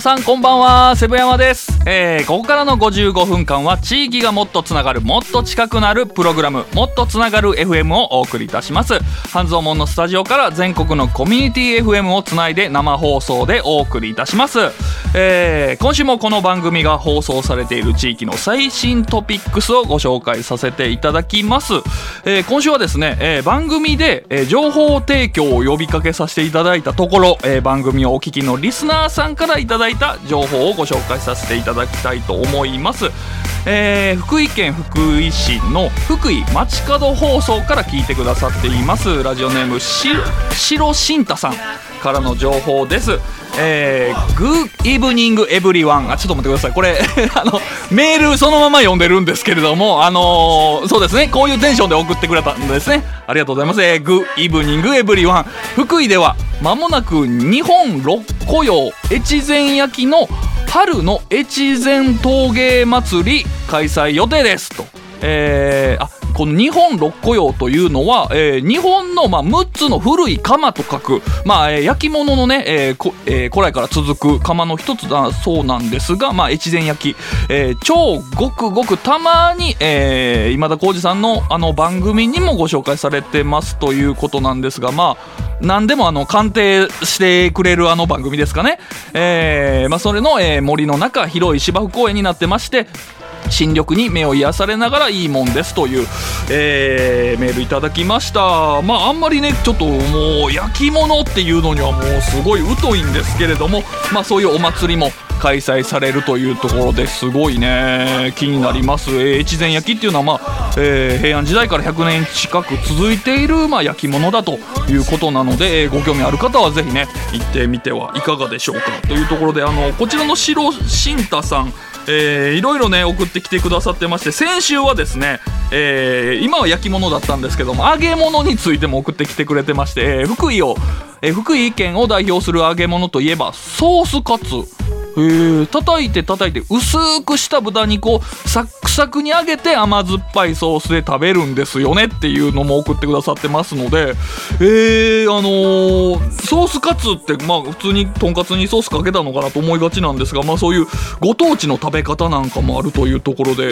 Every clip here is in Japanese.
さんこんばんはセブヤマです、えー、ここからの55分間は地域がもっとつながるもっと近くなるプログラムもっとつながる FM をお送りいたします。半蔵門のスタジオから全国のコミュニティ FM をつないで生放送でお送りいたします、えー、今週もこの番組が放送されている地域の最新トピックスをご紹介させていただきます、えー、今週はですね、えー、番組で、えー、情報提供を呼びかけさせていただいたところ、えー、番組をお聞きのリスナーさんからいただいた情報をご紹介させていただきます。たいと思います、えー、福井県福井市の福井街角放送から聞いてくださっています。ラジオネームし白慎太さんからの情報です。えー、グッイブニングエブリワンあちょっと待ってください。これ あのメールそのまま読んでるんですけれどもあのー、そうですね。こういうテンションで送ってくれたんですね。ありがとうございます、えー、グッイブニングエブリワン福井ではまもなく日本六古洋越前焼の春の越前陶芸祭り開催予定ですと。えー、あこの日本六古窯というのは、えー、日本の、まあ、6つの古い窯と書く、まあえー、焼き物のね、えーえー、古来から続く窯の一つだそうなんですが、まあ、越前焼き、えー、超ごくごくたまに、えー、今田耕司さんのあの番組にもご紹介されてますということなんですがまあ何でもあの鑑定してくれるあの番組ですかね、えーまあ、それの、えー、森の中広い芝生公園になってまして新緑に目を癒されながらいいもんですという、えー、メールいただきました。まああんまりねちょっともう焼き物っていうのにはもうすごい疎いんですけれどもまあそういうお祭りも開催されるというところですごいね。気になります、えー、越前焼きっていうのは、まあえー、平安時代から100年近く続いている、まあ、焼き物だということなので、えー、ご興味ある方はぜひね行ってみてはいかがでしょうか。というところであのこちらの白新太さんえー、いろいろね送ってきてくださってまして先週はですね、えー、今は焼き物だったんですけども揚げ物についても送ってきてくれてまして、えー、福井を、えー、福井県を代表する揚げ物といえばソースカツ。えー、叩いて叩いて薄くした豚肉をサックサクに揚げて甘酸っぱいソースで食べるんですよねっていうのも送ってくださってますのでえー、あのー、ソースカツってまあ普通にとんかつにソースかけたのかなと思いがちなんですがまあそういうご当地の食べ方なんかもあるというところで、え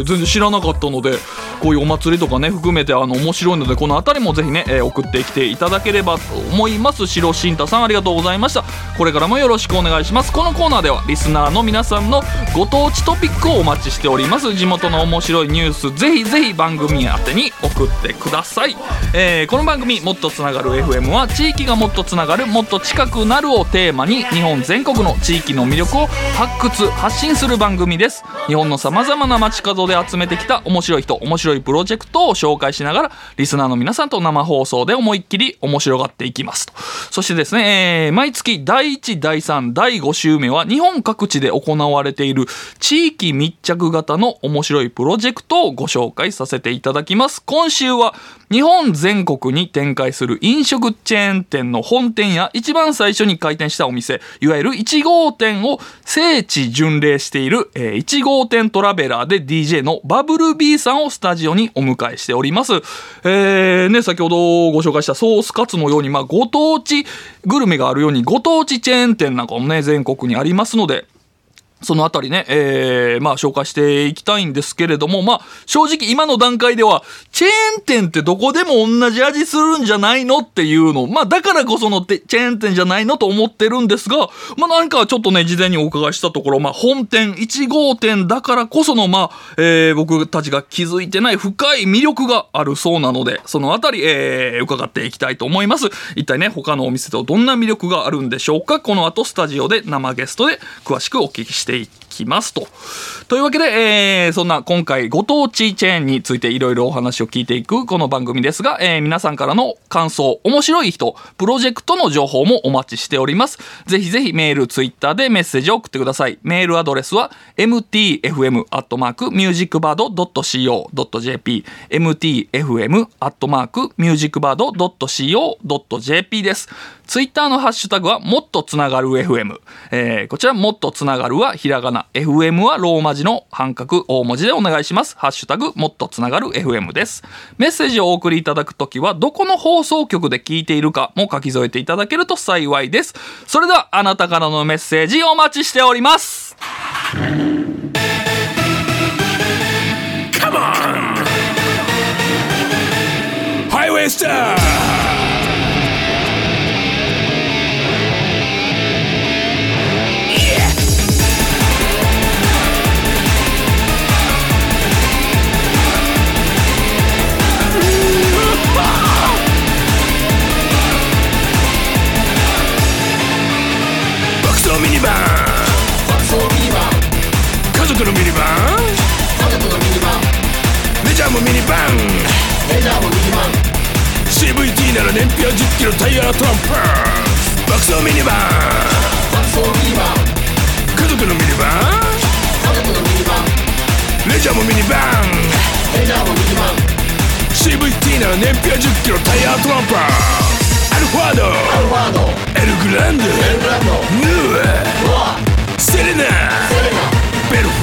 ー、全然知らなかったのでこういうお祭りとかね含めてあの面白いのでこの辺りもぜひね、えー、送ってきていただければと思います。白新太さんありがとうございました。これからもよろしくお願いします。このコーナーではリスナーの皆さんのご当地トピックをお待ちしております。地元の面白いニュースぜひぜひ番組宛てに送ってください、えー、この番組「もっとつながる FM」は地域がもっとつながるもっと近くなるをテーマに日本全国の地域の魅力を発掘発信する番組です。日本のさまざまな街角で集めてきた面白い人面白いプロジェクトを紹介しながらリスナーの皆さんと生放送で思いっきり面白がっていきますと。そしてですね、えー、毎月第1第3第5週目は日本各地で行われている地域密着型の面白いプロジェクトをご紹介させていただきます。今週は日本全国に展開する飲食チェーン店の本店や一番最初に開店したお店、いわゆる1号店を聖地巡礼している、え、1号店トラベラーで DJ のバブル B さんをスタジオにお迎えしております。えー、ね、先ほどご紹介したソースカツのように、まあ、ご当地グルメがあるように、ご当地チェーン店なんかもね、全国にありますので、そのあたりね、えー、まあ紹介していきたいんですけれども、まあ正直今の段階では、チェーン店ってどこでも同じ味するんじゃないのっていうの、まあだからこそのチェーン店じゃないのと思ってるんですが、まあなんかちょっとね、事前にお伺いしたところ、まあ本店、1号店だからこその、まあ、えー、僕たちが気づいてない深い魅力があるそうなので、そのあたり、えー、伺っていきたいと思います。一体ね、他のお店とどんな魅力があるんでしょうか？この後スタジオで生ゲストで詳しくお聞きしていきますと。というわけで、えー、そんな今回ご当地チェーンについていろいろお話を聞いていくこの番組ですが、えー、皆さんからの感想、面白い人、プロジェクトの情報もお待ちしております。ぜひぜひメール、ツイッターでメッセージを送ってください。メールアドレスは mtfm.musicbird.co.jp mtfm.musicbird.co.jp です。ツイッターのハッシュタグはもっとつながる FM。えー、こちらもっとつながるはひらがな、FM はローマ字の半角大文字でお願いします。ハッシュタグもっとつながる FM です。メッセージをお送りいただくときはどこの放送局で聞いているかも書き添えていただけると幸いです。それではあなたからのメッセージお待ちしております。Highway Star! 家族のミニバンメジャーもミニバン CVT なら燃費は10キロタイヤトランプ爆走ミニバン家族のミニバンレジャーもミニバン CVT なら燃費は10キロタイヤトランプアルファードエルファイヤ MPV ステップワゴンデリカ D ファイアルファードエルグランドヌーセレナベルフ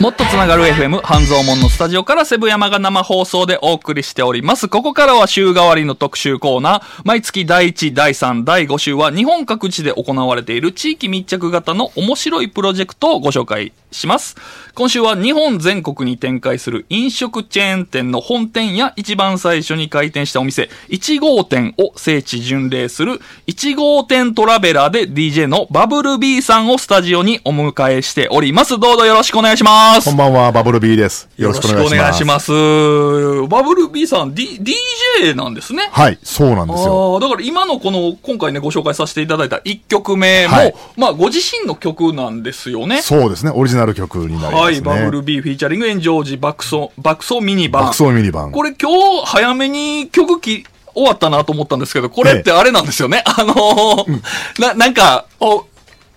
もっとつながる FM 半蔵門のスタジオからセブ山が生放送でお送りしております。ここからは週替わりの特集コーナー。毎月第1、第3、第5週は日本各地で行われている地域密着型の面白いプロジェクトをご紹介します。今週は日本全国に展開する飲食チェーン店の本店や一番最初に開店したお店、1号店を聖地巡礼する1号店トラベラーで DJ のバブル B さんをスタジオにお迎えしております。どうぞよろしくお願いします。こんばんは、バブル B です。よろしくお願いします。ます。バブル B さん、D、DJ なんですね。はい、そうなんですよ。だから今のこの、今回ね、ご紹介させていただいた1曲目も、はいまあ、ご自身の曲なんですよね。そうですね、オリジナル曲になりますね。はい、バブル B フィーチャリング炎上時爆走、爆走ミニバン。爆走ミニバン。これ今日早めに曲き終わったなと思ったんですけど、これってあれなんですよね？あのーな、なんか、お、ん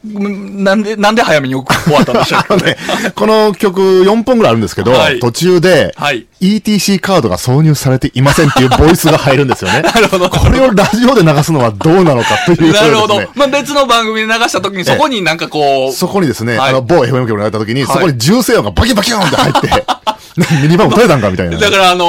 なんで、なんで早めに終わったんでしょうかね。この曲4本ぐらいあるんですけど、はい。途中で、はい。ETC カードが挿入されていませんっていうボイスが入るんですよね。なるほど。これをラジオで流すのはどうなのかという、なるほど。まあ、別の番組で流した時にそこになんかこう、そこにですね、はい。あの、某 FM 局にやった時に、はい。そこに銃声音がバキバキーンって入って、ミニバン打たれたんかみたいな。だからあの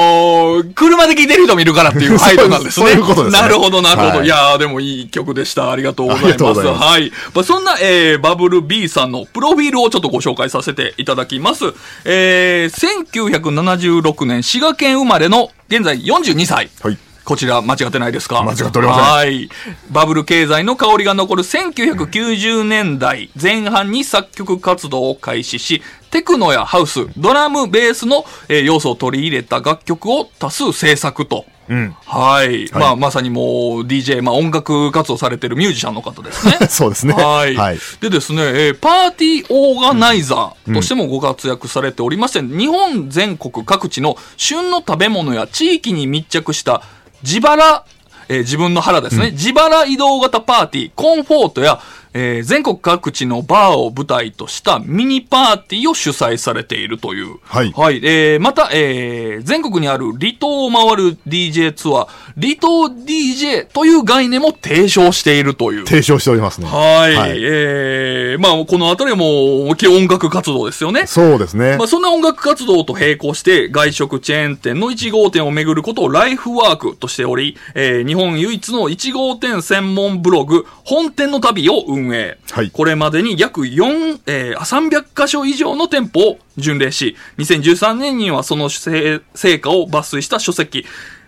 ー車で聴いてる人もいるからっていう 配慮なんですね。そういうことですねなるほど、なるほど。はいい、やーでもいい曲でした。ありがとうございます。いますはい。まあ、そんな、えー、バブル B さんのプロフィールをちょっとご紹介させていただきます。えー、1976年滋賀県生まれの現在42歳。はい。こちら間違ってないですか？間違っておりませんはい。バブル経済の香りが残る1990年代前半に作曲活動を開始し、テクノやハウス、ドラム、ベースの、えー要素を取り入れた楽曲を多数制作と。うん。はい。まあ、まさにもう DJ、まあ音楽活動されてるミュージシャンの方ですね。そうですね。はい。はい。でですね、えーパーティーオーガナイザーとしてもご活躍されておりまして、日本全国各地の旬の食べ物や地域に密着した自腹、えー自分の腹ですね、自腹移動型パーティー、コンフォートや、えー全国各地のバーを舞台としたミニパーティーを主催されているという。はいはい。えーまた、えー全国にある離島を回る DJ ツアー、離島 DJ という概念も提唱しているという。提唱しておりますね。はい。はいえー、まあ、このあたりも、大きい音楽活動ですよね。そうですねまあ、。そんな音楽活動と並行して、外食チェーン店の1号店を巡ることをライフワークとしており、えー日本唯一の1号店専門ブログ、本店の旅を運営。はいこれまでに約4、えー、300箇所以上の店舗を巡礼し、2013年にはその成成果を抜粋した書籍、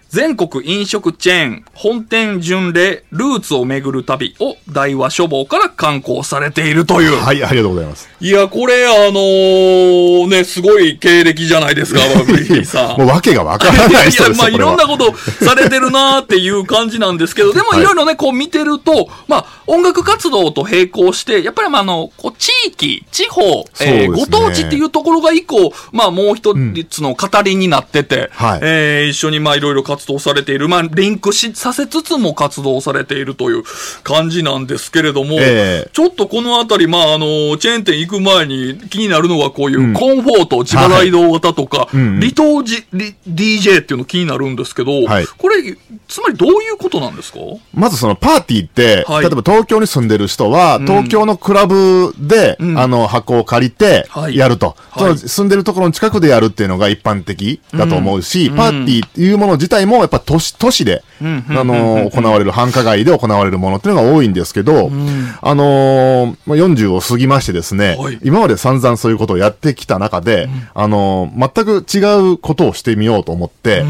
全国飲食チェーン本店巡礼ルーツを巡る旅を大和書房から刊行されているという。はい、ありがとうございます。いや、これ、あのーね、すごい経歴じゃないですか、バブリーさん。もう訳がわからない人いや、まあ、いろんな。ことされてるなーっていう感じなんですけど、でもはいいろいろね、こう見てると、まあ、音楽活動と並行して、やっぱりまあ、あの、こう、地域、地方、えーご当地っていうところが一個、まあ、もう一つの語りになってて、はいえー一緒にまあ、いろいろ活動されている、まあ、リンクし、させつつも活動されているという感じなんですけれども、ええ。ちょっとこのあたり、まあ、あの、チェーン店行く前に気になるのがこういうコンフォート、自腹移動型とか、うんうん。離島じリ DJ っていうの気になるんですけど、はい。これ、つまりどういうことなんですか？まずそのパーティーって、はい。例えば東京に住んでる人は、東京のクラブで、ん。あの、箱を借りてはい、やると、はい。その住んでるところの近くでやるっていうのが一般的だと思うし、パーティーっていうもの自体も、やっぱ都市、都市で、んあの、行われる、繁華街で行われるものっていうのが多いんですけど、あのーまあ、40を過ぎましてですね、はい。今まで散々そういうことをやってきた中で、あのー全く違うことをしてみようと思って、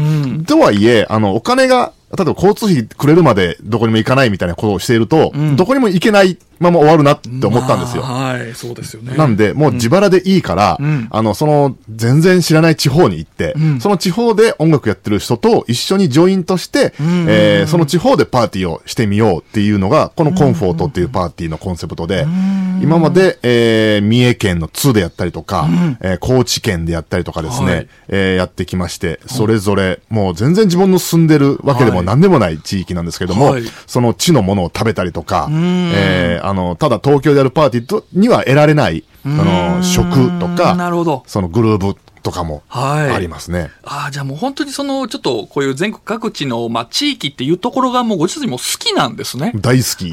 とはいえ、あの、お金が、例えば交通費くれるまでどこにも行かないみたいなことをしていると、どこにも行けないまま終わるなって思ったんですよ。まあはい、そうですよね。なんで、もう自腹でいいから、ん。あの、その、全然知らない地方に行って、その地方で音楽やってる人と一緒にジョイントして、えーその地方でパーティーをしてみようっていうのが、このコンフォートっていうパーティーのコンセプトで、今まで、えー三重県の津でやったりとか、えー高知県でやったりとかですね、はい。えーやってきまして、それぞれ、もう全然自分の住んでるわけでもはい。何でもない地域なんですけども、はい。その地のものを食べたりとか、えーあの、ただ東京でやるパーティーとには得られない、あの、食となか、るほど。そのグルーブとかもはいありますね。ああ、じゃあもう本当にその、ちょっとこういう全国各地の、まあ、地域っていうところがもうご自身も好きなんですね。大好きですよ。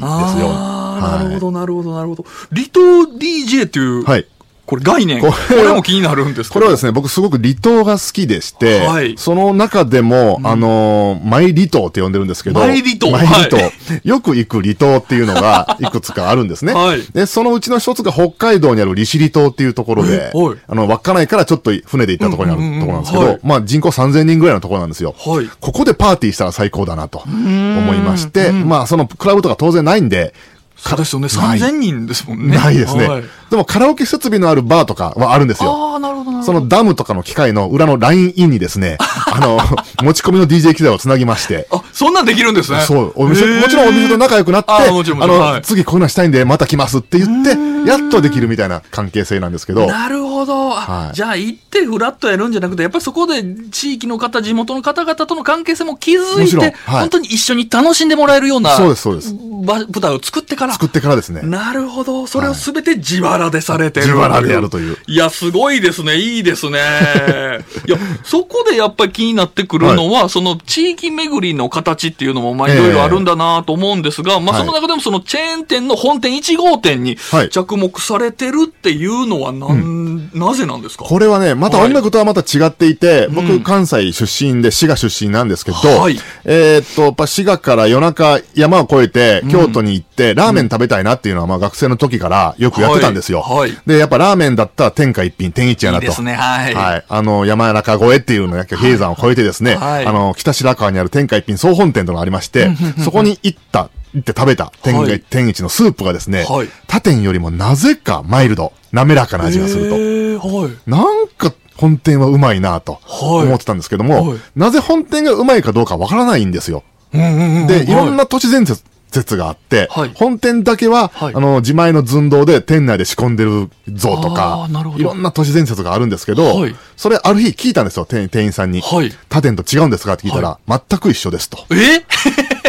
ああ、はいなるほど、なるほど、なるほど。離島 DJ っていう、はい。これ概念、ここれも気になるんです。これはですね、僕すごく離島が好きでして、はい。その中でも、あのーマイ離島って呼んでるんですけど、マイ離島マイ離島、はよく行く離島っていうのが いくつかあるんですね。はい。で、そのうちの一つが北海道にある利尻島っていうところでえはい、あの、稚内からちょっと船で行ったところにあるところなんですけど、まあ人口3000人ぐらいのところなんですよ。はい。ここでパーティーしたら最高だなと思いまして、まあそのクラブとか当然ないんで、そうですよね。ない3000人ですもんね。ないですね、はいでもカラオケ設備のあるバーとかはあるんですよ。ああ、なるほど、なるほそど。のダムとかの機械の裏のラインインにですね、あの、持ち込みの DJ 機材をつなぎまして、あ、そんなんできるんですね。そう、お店、もちろんお店と仲良くなって、あの、はい次こういうのしたいんでまた来ますって言って、やっとできるみたいな関係性なんですけど、なるほど。あはいじゃあ行ってフラッとやるんじゃなくて、やっぱりそこで地域の方、地元の方々との関係性も築いて、はい本当に一緒に楽しんでもらえるような、そうですそうですば舞台を作ってから。作ってからですね。なるほど。それをすべて自腹でされてる。自腹でやるという。いや、すごいですね。いいですね。いや、そこでやっぱり気になってくるのは、その地域巡りの形っていうのも、まあ、ええいろいろあるんだなと思うんですが、まあ、はいその中でもそのチェーン店の本店1号店にはい着目されてるっていうのはなん、なぜなんですか？これはね、また音楽とはまた違っていて、僕、関西出身で、滋賀出身なんですけど、はい。えーっと、やっぱ滋賀から夜中山を越えて、京都に行って、ラーメン食べたいなっていうのは、まあ学生の時からよくやってたんですよ。はい。はい。で、やっぱラーメンだったら天下一品、天一やなと。いいですね。はい。はい。あの、山中越えっていうのや、比叡山を越えてですね、はい。あの、北白川にある天下一品総本店とのがありまして、そこに行った、行って食べた天,、はい。天一のスープがですね、はい。他店よりもなぜかマイルド、滑らかな味がすると。はい。なんか本店はうまいなとはい。思ってたんですけども、はい。なぜ本店がうまいかどうかわからないんですよ。うんうんうんで、い。ろんはな都市伝説説があって、はい。本店だけは、はい。あの、自前の寸胴で店内で仕込んでる像とあかいろんな都市伝説があるんですけど、はい。それある日聞いたんですよ、店店員さんに。はい。他店と違うんですかって聞いたら、全く一緒ですと。え？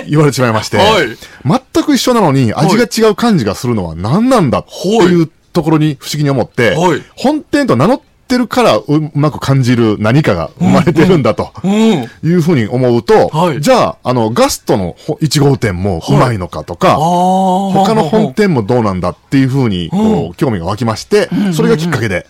言われてしまいまして、はい。全く一緒なのに味が違う感じがするのは何なんだっていうところに不思議に思って、はい。本店と名乗ってるからううまく感じる何かが生まれてるんだと。うん。いうふうに思うと、はい。じゃあ、あの、ガストのほ1号店もうまいのかとか、ああ。他の本店もどうなんだっていうふうに、こうん。う、興味が湧きまして、それがきっかけで、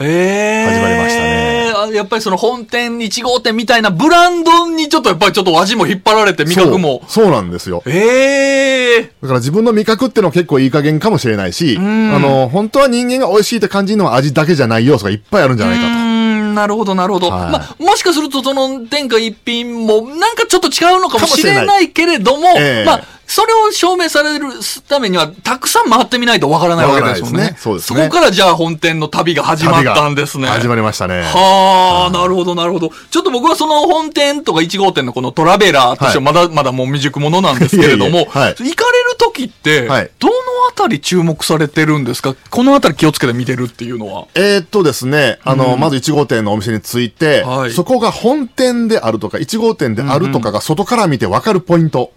ええ始まりましたねあやっぱりその本店1号店みたいなブランドにちょっとやっぱりちょっと味も引っ張られて味覚も。そう。なんですよ。ええだから自分の味覚ってのは結構いい加減かもしれないし、んあの、本当は人間が美味しいって感じるのは味だけじゃない要素がいっぱいあるんじゃないかうーんんなるほど、なるほど。はいまあ、もしかすると、その、天下一品も、なんかちょっと違うのかもしれないけれども、ええまあ、それを証明されるためには、たくさん回ってみないとわからないわけですよね。わからないですねそうですねこからじゃあ本店の旅が始まったんですね。始まりましたね。はあ、なるほど、なるほど。ちょっと僕はその本店とか1号店のこのトラベラーとしてはまだ、まだもう未熟者なんですけれども、いえいえはい行かれる時って、はいどのあたり注目されてるんですか？このあたり気をつけて見てるっていうのは。えーっとですね、あの、まず1号店のお店に着いて、はいそこが本店であるとか、1号店であるとかが外から見て分かるポイント。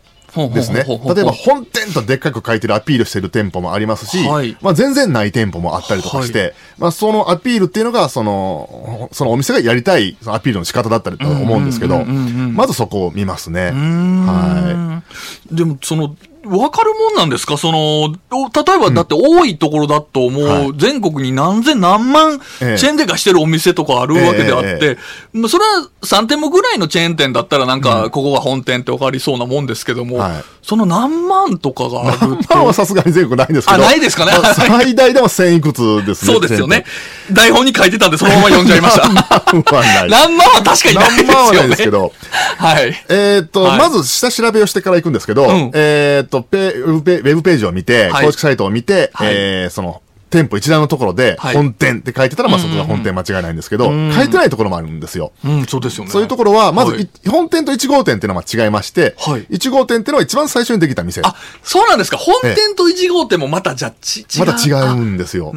ですね。例えば、本店とでっかく書いてるアピールしてる店舗もありますし、はい。まあ全然ない店舗もあったりとかして、まあそのアピールっていうのが、その、そのお店がやりたいアピールの仕方だったりと思うんですけど、まずそこを見ますね。はでも、その、わかるもんなんですか？その、お例えばだって多いところだともう、はい。全国に何千何万チえ。えェーン店がしてるお店とかあるわけであって、それは3店舗ぐらいのチェーン店だったらなんか、ここが本店ってわかりそうなもんですけども、はいその何万とかがあるい。まあはさすがに全国ないんですけど。あないですかねまあ最大でも1000いくつですね。そうですよね。台本に書いてたんでそのまま読んじゃいました。全部はない。何万は確かにないですよね。何万はないですけど。はい。えーっと、はいまず下調べをしてから行くんですけど、んえーっとペ、ウェブページを見て、はい公式サイトを見て、はいえーその、店舗一覧のところで、はい本店って書いてたら、まあそこが本店間違いないんですけど、書いてないところもあるんですよ。うん、そうですよね。そういうところは、まず、本店と1号店っていうのは違いまして、はい1号店っていうのは一番最初にできた店。あ、そうなんですか。本店と1号店もまたじゃ違う？また違うあんですよ。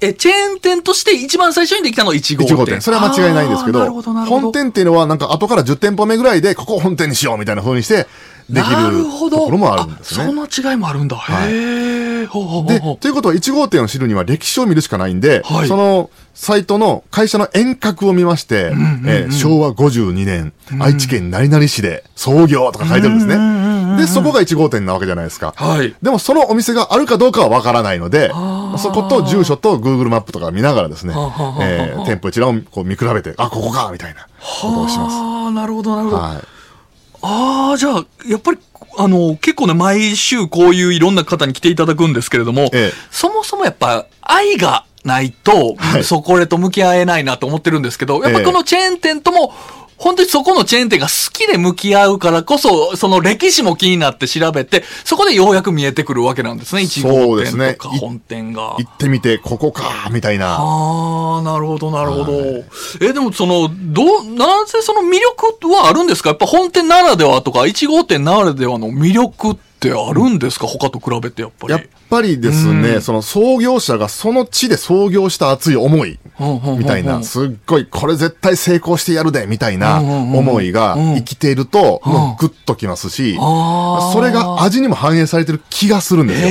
え、チェーン店として一番最初にできたの1号1店。号店。それは間違いないんですけど、ど。本店っていうのはなんか後から10店舗目ぐらいで、ここを本店にしようみたいな風にして、できるところもあるんですね。あその違いもあるんだ。はいへえ。ほうほうほうで、ほうということは1号店を知るには歴史を見るしかないんで、はいそのサイトの会社の遠隔を見まして、えー昭和52年、愛知県何々市で創業とか書いてるんですね。で、そこが1号店なわけじゃないですか。はい。でもそのお店があるかどうかはわからないので、そこと住所と Google マップとか見ながらですねえー店舗一覧をこう見比べて、あ、ここかみたいなことをします。ああ、なるほど、なるほど。はい。ああ、じゃあ、やっぱり、あの、結構ね、毎週こういういろんな方に来ていただくんですけれども、ええ。そもそもやっぱ愛がないと、はい。そこれと向き合えないなと思ってるんですけど、やっぱええ。このチェーン店とも、本当にそこのチェーン店が好きで向き合うからこそ、その歴史も気になって調べて、そこでようやく見えてくるわけなんですね、1そ号うですね店とか本店が。行ってみて、ここかみたいな。ああ、なるほど、なるほど。はいえ、でもその、どう、なぜその魅力はあるんですか？やっぱ本店ならではとか、1号店ならではの魅力ってあるんですか？他と比べてやっぱり。やっぱりですね、その創業者がその地で創業した熱い思いみたいな、すっごいこれ絶対成功してやるでみたいな思いが生きていると、もうグッときますし、それが味にも反映されてる気がするんですよ。へ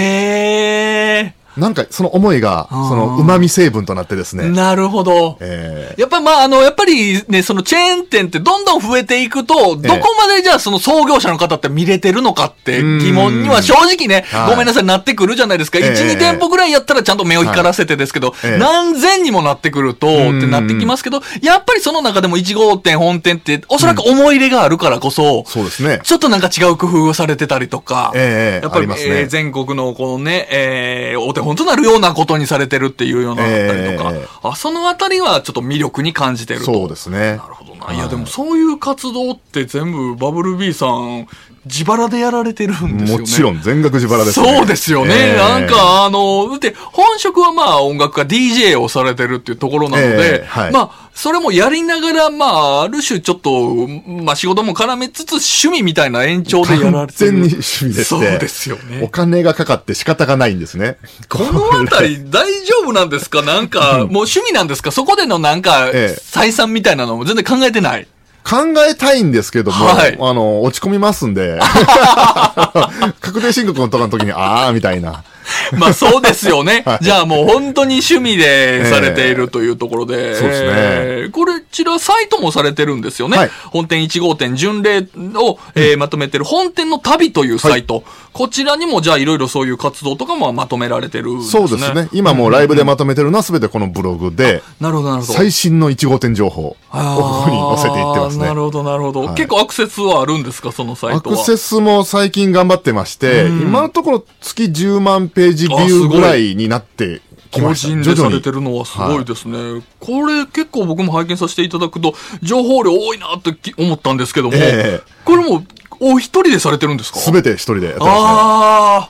なんかその思いが、その旨味成分となってですえ。ね、なるほど。えやっぱまあ、あの、やっぱりね、そのチェーン店ってどんどん増えていくと、どこまでじゃあその創業者の方って見れてるのかって疑問には正直ね、はいごめんなさい、なってくるじゃないですか。1、ええ2店舗ぐらいやったらちゃんと目を光らせてですけど、ええ何千にもなってくると、ってなってきますけど、やっぱりその中でも1号店、本店って、おそらく思い入れがあるからこそ、そうですね。ちょっとなんか違う工夫をされてたりとか、ええやっぱり、全国のこのね、えーお手本となるようなことにされてるっていうようなのだったりとか、ええあそのあたりはちょっと魅力に感じてると。そうですね。なるほどな。いや、でもそういう活動って全部バブル B さん、自腹でやられてるんですよね。もちろん全額自腹ですね。そうですよね。ええなんか、あの、だって、本職はまあ音楽家 DJ をされてるっていうところなので、ええはいまあ、それもやりながら、まあ、ある種ちょっと、まあ仕事も絡めつつ趣味みたいな延長でやられてる。完全に趣味でして。そうですよねお金がかかって仕方がないんですね。このあたり大丈夫なんですか？なんか、もう趣味なんですか？そこでのなんか、ええ採算みたいなのも全然考えてない。考えたいんですけども、はいあの、落ち込みますんで、確定申告のとかの時に、あーみたいな。まあそうですよね。じゃあもう本当に趣味でされているというところで。そうですねえーこれ、ちらサイトもされてるんですよね。はい本店1号店巡礼を、えーまとめてる本店の旅というサイト。こちらにもじゃあいろいろそういう活動とかもまとめられてるね。そうですね。今もうライブでまとめてるのは全てこのブログで、なるほど、なるほど。最新の1号店情報をここに載せていってますねな。るほど、なるほど、はい結構アクセスはあるんですか、そのサイアトは？クセスも最近頑張ってまして、今のところ月10万ページビューぐらいになってき個きました人でされてるのはすごいですね。これ結構僕も拝見させていただくと、情報量多いなってき思ったんですけども、ええこれもお一人でされてるんですか？すべて一人でやってますね。ああ、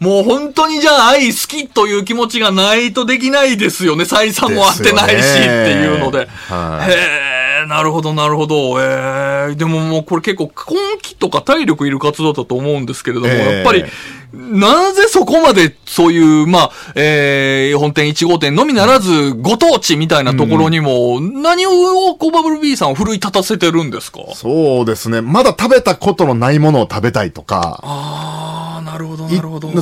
もう本当にじゃあ愛好きという気持ちがないとできないですよね。採算も合ってないしっていうので。はいへえ、なるほどなるほど。ええでももうこれ結構根気とか体力いる活動だと思うんですけれども、ええやっぱり、なぜそこまでそういう、まあ、えー、本店1号店のみならず、ご当地みたいなところにも、何をこうバブル B さんを奮い立たせてるんですかそうですね。まだ食べたことのないものを食べたいとか、ああ、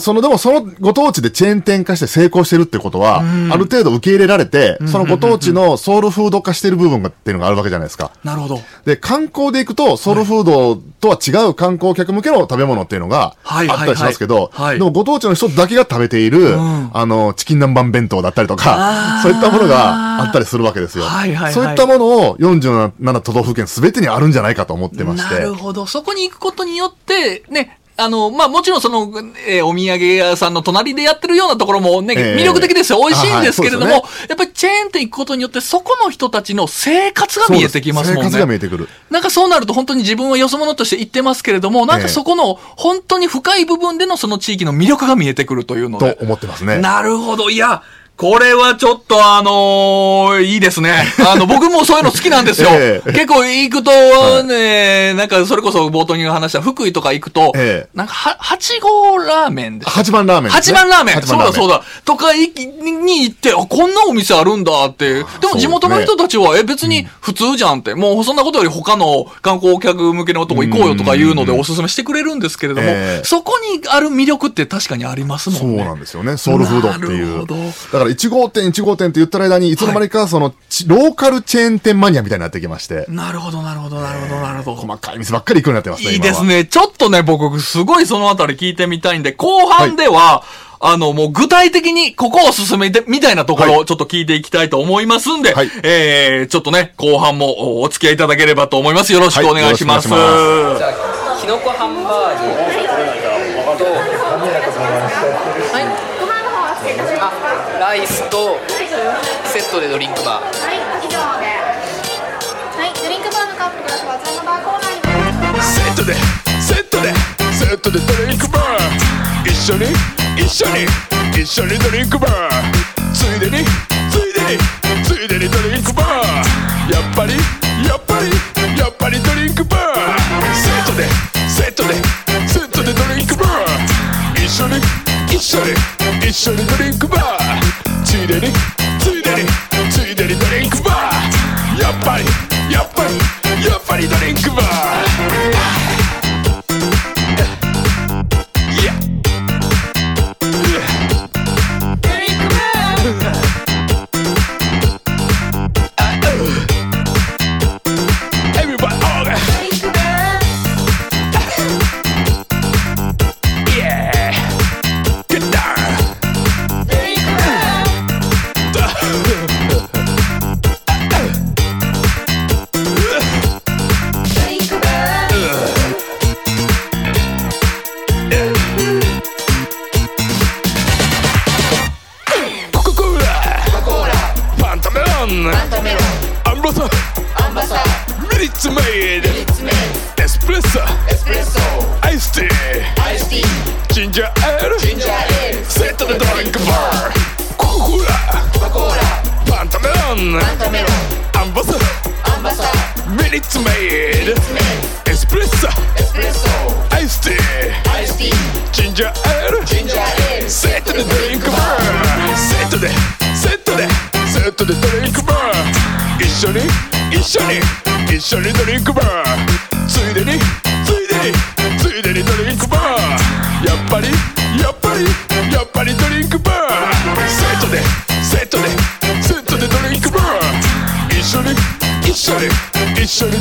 その、でもそのご当地でチェーン店化して成功してるってことは、ある程度受け入れられて、そのご当地のソウルフード化してる部分がっていうのがあるわけじゃないですか。なるほど。で、観光で行くと、ソウルフードとは違う観光客向けの食べ物っていうのがあったりしますけど、はい。でもご当地の人だけが食べている、ん。あの、チキン南蛮弁当だったりとあかー、そういったものがあったりするわけですよ。はい。はい。はい。そういったものを47都道府県すべてにあるんじゃないかと思ってまして。なるほど。そこに行くことによって、ね、あの、まあ、もちろんその、えーお土産屋さんの隣でやってるようなところもね、ええ魅力的ですよ。美味しいんですけれども、あはいそうやっぱりチェーン店行くことによって、そこの人たちの生活が見えてきますもんね。生活が見えてくる。なんかそうなると本当に自分はよそ者として言ってますけれども、なんかそこの本当に深い部分でのその地域の魅力が見えてくるというのとで。思ってますね。なるほど。いや、これはちょっとあのーいいですね。あの、僕もそういうの好きなんですよ。ええ結構行くと、ね、なんかそれこそ冒頭に話した福井とか行くと、ええなんかは、八号ラーメンです。八番ラーメンね。番ラーメン。八番ラーメンそうだそうだ。とかいに行って、あ、こんなお店あるんだって。でも地元の人たちは、え、別に普通じゃんって。もうそんなことより他の観光客向けのとこ行こうよとかいうのでおすすめしてくれるんですけれども、ええそこにある魅力って確かにありますもそうんね。なんですよね。ソウルフードっていう。なるほどだから1号店1号店って言った間に、いつの間にかその、ちローカルチェーン店マニアみたいになってきまして、なるほど、なるほど、なるほど、なるほど。細かい店ばっかり行くようになってますね。いいですね。ちょっとね、僕、すごいそのあたり聞いてみたいんで、後半では、あの、もう具体的にここを進めて、みたいなところをちょっと聞いていきたいと思いますんで、はいえー、ちょっとね、後半もおお付き合いいただければと思います。よろしくお願いします。はいよろしくお願いしじゃあきのこハンバーグとはいご飯の方は失礼いたしますかあライスとセットでドリンクバーはい、以上で。はい、ドリンクバーのカップグラスはあちらのバーコーナーに。セットでセットでセットでドリンクバー。一緒に一緒に一緒にドリンクバー。ついでについでについでにドリンクバー。やっぱりやっぱりやっぱりドリンクバー。セットでセットでセットでドリンクバー。一緒に一緒に一緒にドリンクバー。ついでに。りなんかメロアンバサダーアンバサダーミリッツメイドエスプレッソエスプレッソアイスティーアイスティーチンジャーエールチンジャーエールセットでドリンクバーセットでセットでセットでドリンクバー一緒に一緒に一緒にドリンクバー一緒に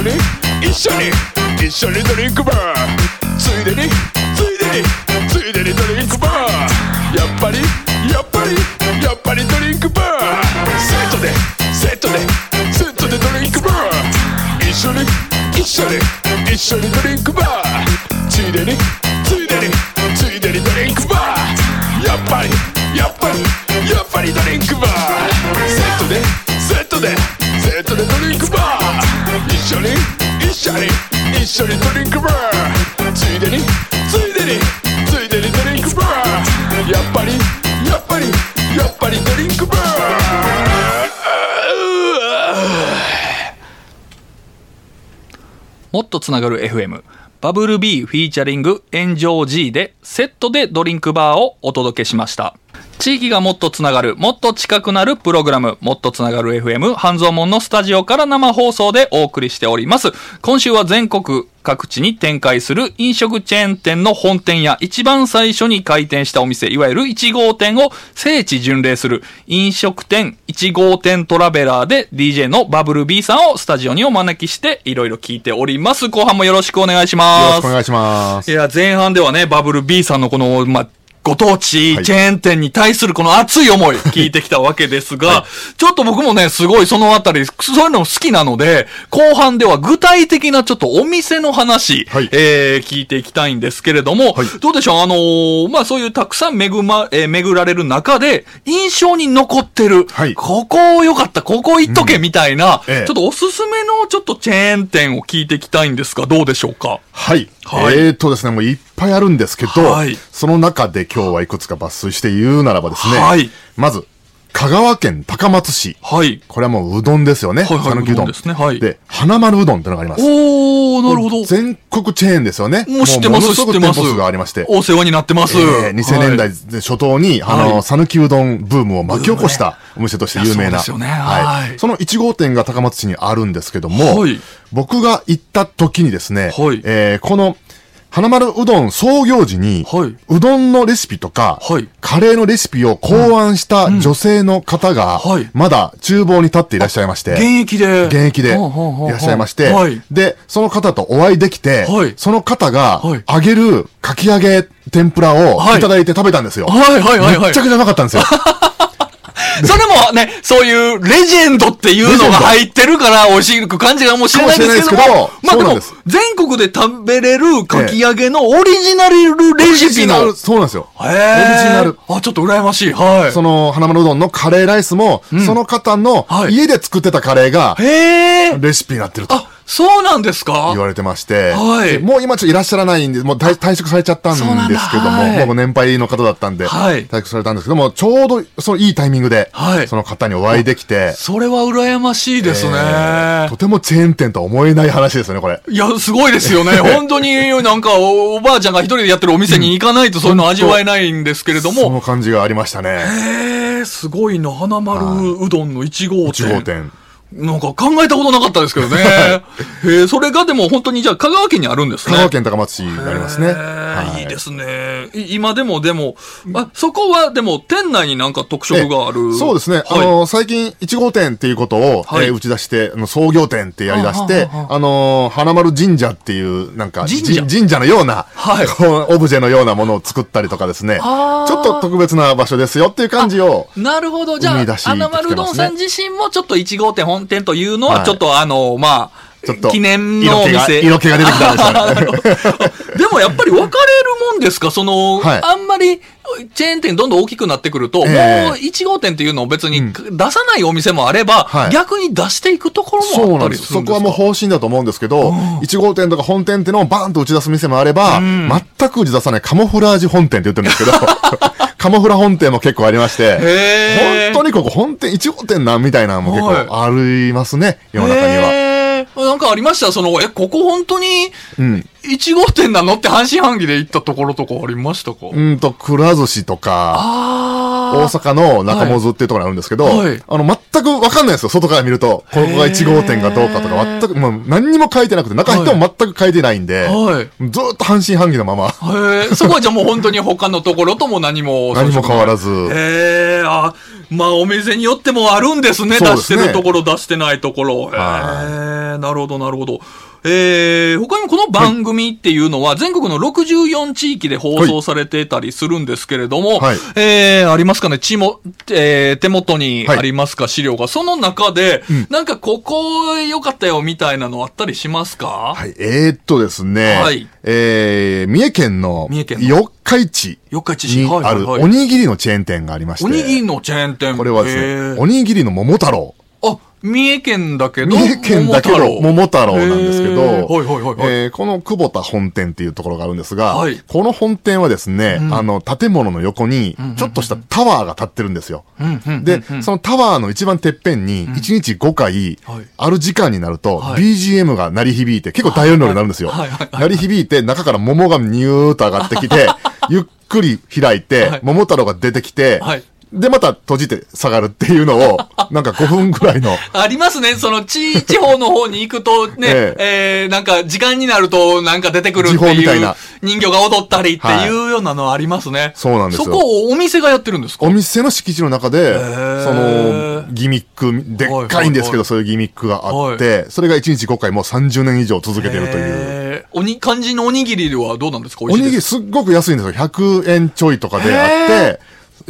緒に一緒に一緒にドリンクバー。ついでについでについでにドリンクバー。やっぱりやっぱりやっぱりドリンクバー。セットでセットでセットでドリンクバー。一緒に一緒に一緒にドリンクバー。ついでに一緒に一緒にドリンクバー。ついでについでについでにドリンクバー。やっぱりやっぱりやっぱりドリンクバー。もっとつながる FM バブル B フィーチャリング炎上 G でセットでドリンクバーをお届けしました。地域がもっとつながる、もっと近くなるプログラム、もっとつながる FM 半蔵門のスタジオから生放送でお送りしております。今週は全国各地に展開する飲食チェーン店の本店や一番最初に開店したお店、いわゆる1号店を聖地巡礼する飲食店1号店トラベラーで DJ のバブル B さんをスタジオにお招きしていろいろ聞いております。後半もよろしくお願いしよます。ろしくお願いしますい。や、前半ではね、バブル B さんのこの、まあ、ご当地はいチェーン店に対するこの熱い思い聞いてきたわけですが、ちょっと僕もね、すごいそのあたり、そういうの好きなので、後半では具体的なちょっとお店の話、はい。えー聞いていきたいんですけれども、はい。どうでしょう？あのーまあ、そういうたくさん巡ま、えー巡られる中で、印象に残ってる、はい。ここ良かった、ここ行っとけ、みたいな、ええ。ちょっとおすすめのちょっとチェーン店を聞いていきたいんですが、どうでしょうか？はい。はい。えーとですね、もういっぱいあるんですけど、はいその中で今日はいくつか抜粋して言うならばですね、はいまず、香川県高松市。はい。これはもううどんですよね。はいはいうどんですねはいで、花丸うどんってのがあります。おー、なるほど。全国チェーンですよね。もう知ってます、知ってます。がありまして。お世話になってます。えー2000年代はい初頭に、あはいの、讃岐うどんブームを巻き起こしたお店として有名な。ですよねはいその1号店が高松市にあるんですけども、はい僕が行った時にですね、はいえーこの、花丸うどん創業時に、はいうどんのレシピとか、はいカレーのレシピを考案した女性の方が、はいまだ厨房に立っていらっしゃいまして、現役で。現役でいらっしゃいまして、はい。で、その方とお会いできて、はいその方がはい、揚げるかき揚げ天ぷらをはいいただいて食べたんですよ。はいはいはいはいめっちゃ。くちゃうまかったんですよ。それもね、そういうレジェンドっていうのが入ってるから美味しく感じがもしれないですけども、まあでも全国で食べれるかき揚げのオリジナルレシピの。そうなんですよ。オリジナル。あ、ちょっと羨ましい。はい。その、花丸うどんのカレーライスも、その方のはい家で作ってたカレーが。レシピになってるとあ、そうなんですか？言われてまして、はいでもう今ちょっといらっしゃらないんで、もう退退職されちゃったんですけども、はいもう年配の方だったんで、はい退職されたんですけども、ちょうど、そのいいタイミングで、はいその方にお会いできて、それは羨ましいですね。えーとてもチェーン店とは思えない話ですよね、これ。いや、すごいですよね。本当になんかお、おばあちゃんが一人でやってるお店に行かないとそういうの味わえないんですけれどそも。の感じがありましたね。へえ、すごいな。花丸うどんの1号店。1号店。なんか考えたことなかったですけどね。へえ、それがでも本当にじゃあ香川県にあるんですね。香川県高松市になりますね。へはいーいいですね。い今でもでも、あ、そこはでも店内になんか特色がある。そうですね。はいあの、最近1号店っていうことを、はいえー打ち出して、あの創業店ってやり出してはあの、花丸神社っていう、なんか、神社じ神社のような、はい こうオブジェのようなものを作ったりとかですね、ちょっと特別な場所ですよっていう感じを、なるほど。じゃあ、花丸うどんさん自身もちょっと1号店本店というのは、はい。ちょっとあの、まあ、ちょっと記念のお色気が店。色気が出てきたんですよね。でもやっぱり分かれるもんですか？その、はい。あんまり、チェーン店どんどん大きくなってくると、ええ。もう1号店っていうのを別に出さないお店もあれば、はい。逆に出していくところそうもあったりするんですか？こはもう方針だと思うんですけど、1号店とか本店っていうのをバーンと打ち出す店もあれば、全く打ち出さないカモフラージュ本店って言ってるんですけど、モフラ本店も結構ありまして、本当にここ本店、1号店なんみたいなのも結構ありますね、世の中には。なんかありました？その、え、ここ本当にうん。1号店なの？って半信半疑で行ったところとかありましたか？うんと、くら寿司とか、あ大阪の中本っていうところにあるんですけど、はいあの、全くわかんないですよ、外から見ると。ここが1号店かどうかとか、全く、もう何にも書いてなくて、中に人も全く書いてないんで、はい。ずーっと半信半疑のまま、へえ、そこはじゃあもう本当に他のところとも何も。何も変わらず。へえ、あ、まあお店によってもあるんですね。すねてるところ、出してないところ。へえ、なるほど、なるほど。えー、他にもこの番組っていうのは全国の64地域で放送されてたりするんですけれども、はい。えー、ありますかね、ちも、えー、手元にはい。ありますか、資料が。その中で、なんかここ良かったよみたいなのあったりしますか？はい、えー、っとですね、はい。えー、三重県の三重県の。四日市四日市。市にはいはいはい。あるおにぎりのチェーン店がありまして、おにぎりのチェーン店。これはですへね、ー。おにぎりの桃太郎。あ、三重県だけど、三重県だけど桃太郎。なんですけど、はいはいはいはい。えーこの久保田本店っていうところがあるんですが、はい。この本店はですね、あの、建物の横に、ちょっとしたタワーが建ってるんですよ。うんうんで、そのタワーの一番てっぺんに、1日5回、はい。ある時間になると、はい。BGM が鳴り響いて、結構大音量になるんですよ。鳴り響いて、中から桃がニューっと上がってきて、ゆっくり開いて、はい。桃太郎が出てきて、はいで、また閉じて下がるっていうのを、なんか5分ぐらいの、ありますね。その地、地方の方に行くとね、ええ。ーなんか時間になるとなんか出てくるっていうたいな。人形が踊ったりっていうようなのありますね。そうなんですよ。そこをお店がやってるんですか？お店の敷地の中で、ー。その、ギミック、でっかいんですけど、はいはいはい。そういうギミックがあって、それが1日5回もう30年以上続けてるという。おに、漢字のおにぎりではどうなんですか？美おにぎりすっごく安いんですよ。100円ちょいとかであって、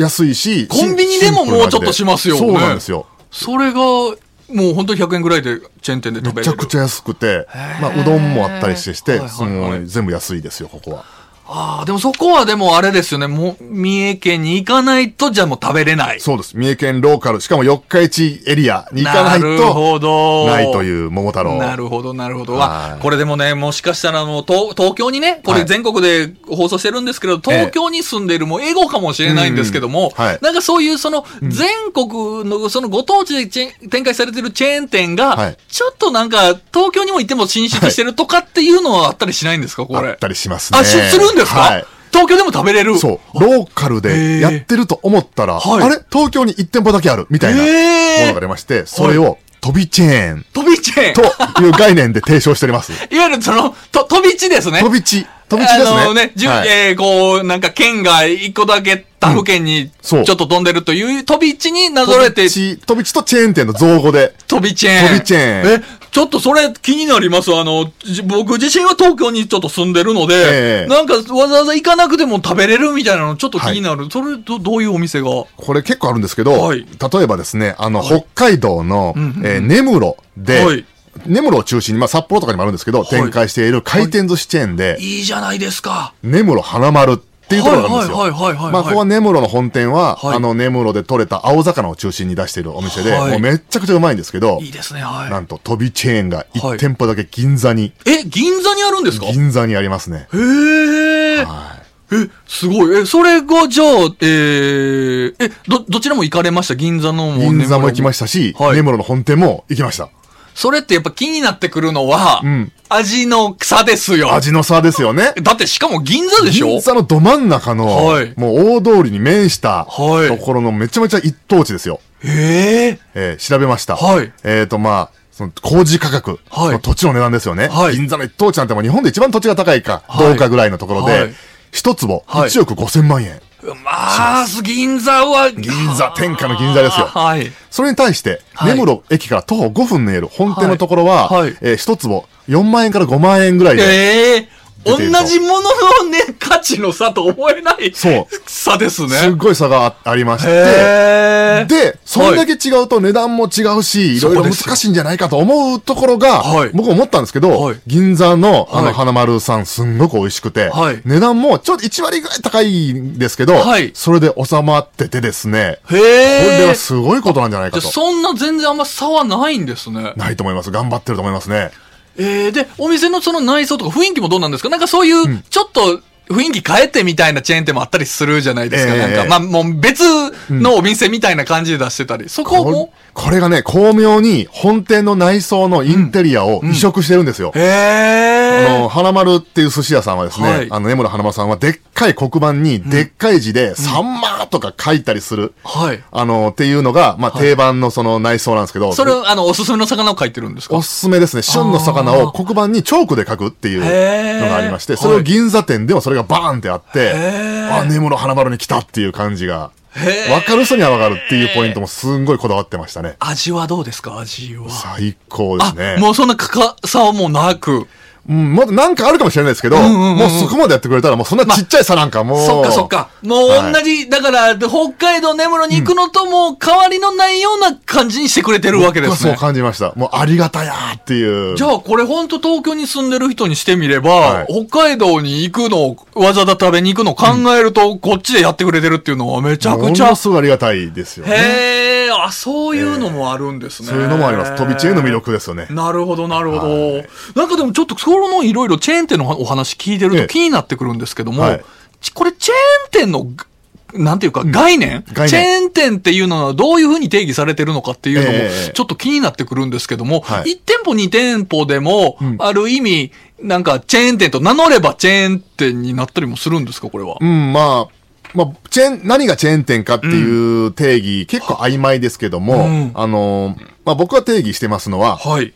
安いし、コンビニでももうちょっとしますよねそうなんですよ。それが、もう本当に100円ぐらいでチェーン店で食べれる。めちゃくちゃ安くて、まあ、うどんもあったりしてして、はいはいはい全部安いですよ、ここは。ああ、でもそこはでもあれですよね。もう、三重県に行かないと、じゃあもう食べれない。そうです。三重県ローカル、しかも四日市エリアに行かないなると、ほど。ないという桃太郎。なるほど、なるほど。はいあこれでもね、もしかしたらあの、東東京にね、これはい全国で放送してるんですけど、東京に住んでるもう英語かもしれないんですけども、うんはいなんかそういうその、全国のそのご当地で展開されてるチェーン店が、はいちょっとなんか、東京にも行っても進出してるとかっていうのはあったりしないんですか、これあっ。たりしますね。あ、しするんですか、はい。東京でも食べれる？そう。ローカルでやってると思ったら、はいあれ？東京に1店舗だけあるみたいなものが出まして、それを飛びチェーン飛びチェーン。という概念で提唱しております。いわゆるその、と、飛び地ですね。飛び地。飛び地ですね。あのね、はいえーこう、なんか県が一個だけ他府県にちそうょっと飛んでるという飛び地になぞらえて飛び地、飛び地とチェーン店の造語で。飛びチェーン。飛びチェーンえ、ちょっとそれ気になります。あの、じ僕自身は東京にちょっと住んでるので、ええなんかわざわざ行かなくても食べれるみたいなのちょっと気になる。それど、どういうお店が？これ結構あるんですけど、はい例えばですね、あの、北海道の、んうんうんえー根室で、はい根室を中心に、まあ札幌とかにもあるんですけど、い展開している回転寿司チェーンで、いいじゃないですか。根室花丸っていうところがあるんですよ。はいはいはいはいはいまあ、ここは根室の本店は、はいあの、根室で採れた青魚を中心に出しているお店で、はいもうめっちゃくちゃうまいんですけどい、いですね、は。ないんと飛びチェーンがはい1店舗だけ銀座に、え、銀座にあるんですか？へ銀座にありますね。え。はえ、すごい。え、それが、じゃあ、えー、え、ど、どちらも行かれました？銀座のい。も銀座も行きまししたし、はい根室の本店も行きました。それってやっぱ気になってくるのは、ん味の差ですよ。味の差ですよね。だってしかも銀座でしょ？銀座のど真ん中の、はいもう大通りに面したはいところのめちゃめちゃ一等地ですよ。へえ。えー調べました。はいえっ、と、まあ、その工事価格、はいの土地の値段ですよね。はい銀座の一等地なんてもう日本で一番土地が高いか、はいどうかぐらいのところで、はい一坪はい1億5千万円。まあ、銀座は、銀座天下の銀座ですよ。はい。それに対して、はい。根室駅から徒歩5分の家る本店のところは、はい。はい。えー一坪4万円から5万円ぐらいで、ええ同じもののね、価値の差と思えないそう差ですね。すっごい差があありまして。で、それだけ違うと値段も違うし、いろいろ難しいんじゃないかと思うところが、はい僕思ったんですけど、はい銀座のあのはい花丸さんすんごく美味しくて、はい値段もちょっと1割ぐらい高いんですけど、はいそれで収まっててですね、へこれえ。はすごいことなんじゃないかと。そんな全然あんま差はないんですね。ないと思います。頑張ってると思いますね。えー、で、お店のその内装とか雰囲気もどうなんですか？なんかそういう、ちょっと、雰囲気変えてみたいなチェーン店もあったりするじゃないですか。ええ。なんか、まあ、もう別のお店みたいな感じで出してたり。そここも、これがね、巧妙に本店の内装のインテリアを移植してるんですよ。へあの、花丸っていう寿司屋さんはですね、はい。あの、根室花丸さんはでっかい黒板にでっかい字で、サンマとか書いたりする、はい。あの、っていうのが、まあ、定番のその内装なんですけど、それ、あの、おすすめの魚を書いてるんですか？おすすめですね。旬の魚を黒板にチョークで書くっていうのがありまして、それを銀座店でもそれがバーンってあって、ーあ、根室花丸に来たっていう感じが、へーわかる人にはわかるっていうポイントもすんごいこだわってましたね。味はどうですか？味は。最高ですね。あ、もうそんなかかさはもうなく。うん、まだなんかあるかもしれないですけど、んうんうんもうそこまでやってくれたら、もうそんなちっちゃい差なんかもう。そっかそっか。もうはい同じ、だから、で北海道根室に行くのともう変わりのないような感じにしてくれてるわけですねそう。感じました。もうありがたやーっていう。じゃあこれ本当東京に住んでる人にしてみれば、はい北海道に行くのを、わざわざ食べに行くのを考えると、こっちでやってくれてるっていうのはめちゃくちゃ。すごいありがたいですよね。へえ、あ、そういうのもあるんですね。そういうのもあります。飛びチェーンの魅力ですよね。なるほど、なるほど。はいなんかでもちょっとそのいろいろチェーン店のお話聞いてるとええ。気になってくるんですけども、はい。ちこれチェーン店の、なんていうか概念、概念。チェーン店っていうのはどういうふうに定義されてるのかっていうのもええ。ちょっと気になってくるんですけども、はい。1店舗2店舗でも、ん。ある意味、なんかチェーン店と名乗ればチェーン店になったりもするんですか、これは？うん、まあ、まあ、チェーン、何がチェーン店かっていう定義、結構曖昧ですけども、うん。あのー、まあ僕は定義してますのは、はい。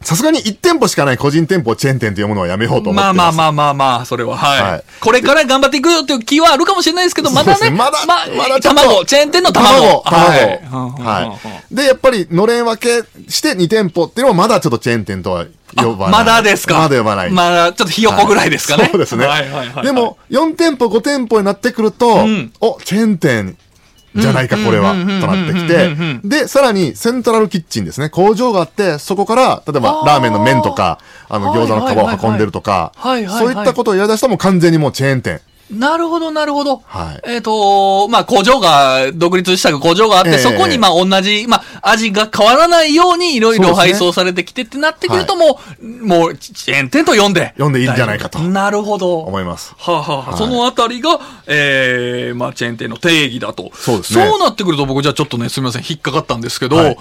さすがに1店舗しかない個人店舗をチェーン店と呼ぶのはやめようと思ってます。まあまあまあまあまあ、それは、はい。はいこれから頑張っていくよっていう気はあるかもしれないですけど、まだね、そうですねまだまあ、まだちょっと卵、チェーン店の卵。卵、卵。はい。はい。で、やっぱり、のれん分けして2店舗っていうのはまだちょっとチェーン店とは呼ばない。まだですかまだ呼ばない。まだ、ちょっとひよこぐらいですかね。そうですね。はいはいはい。でも、4店舗、5店舗になってくると、んお、チェーン店じゃないか、これは、となってきて、で、さらに、セントラルキッチンですね。工場があって、そこから、例えばラーメンの麺とか、あの、はい餃子の皮を運んでるとか、そういったことをやり出したらもう完全にもうチェーン店。なるほど、なるほど。はいえっ、と、まあ、工場が、独立した工場があって、ええそこに、まあ、同じ、まあ、味が変わらないように、いろいろ配送されてきてってなってくると、もう、もう、チェーン店と呼んで。呼んでいいんじゃないかとなるほど。思います。はあ、はあはいそのあたりが、ええまあ、チェーン店の定義だと。そうですねそうなってくると僕じゃあちょっとね、すみません、引っかかったんですけど、はい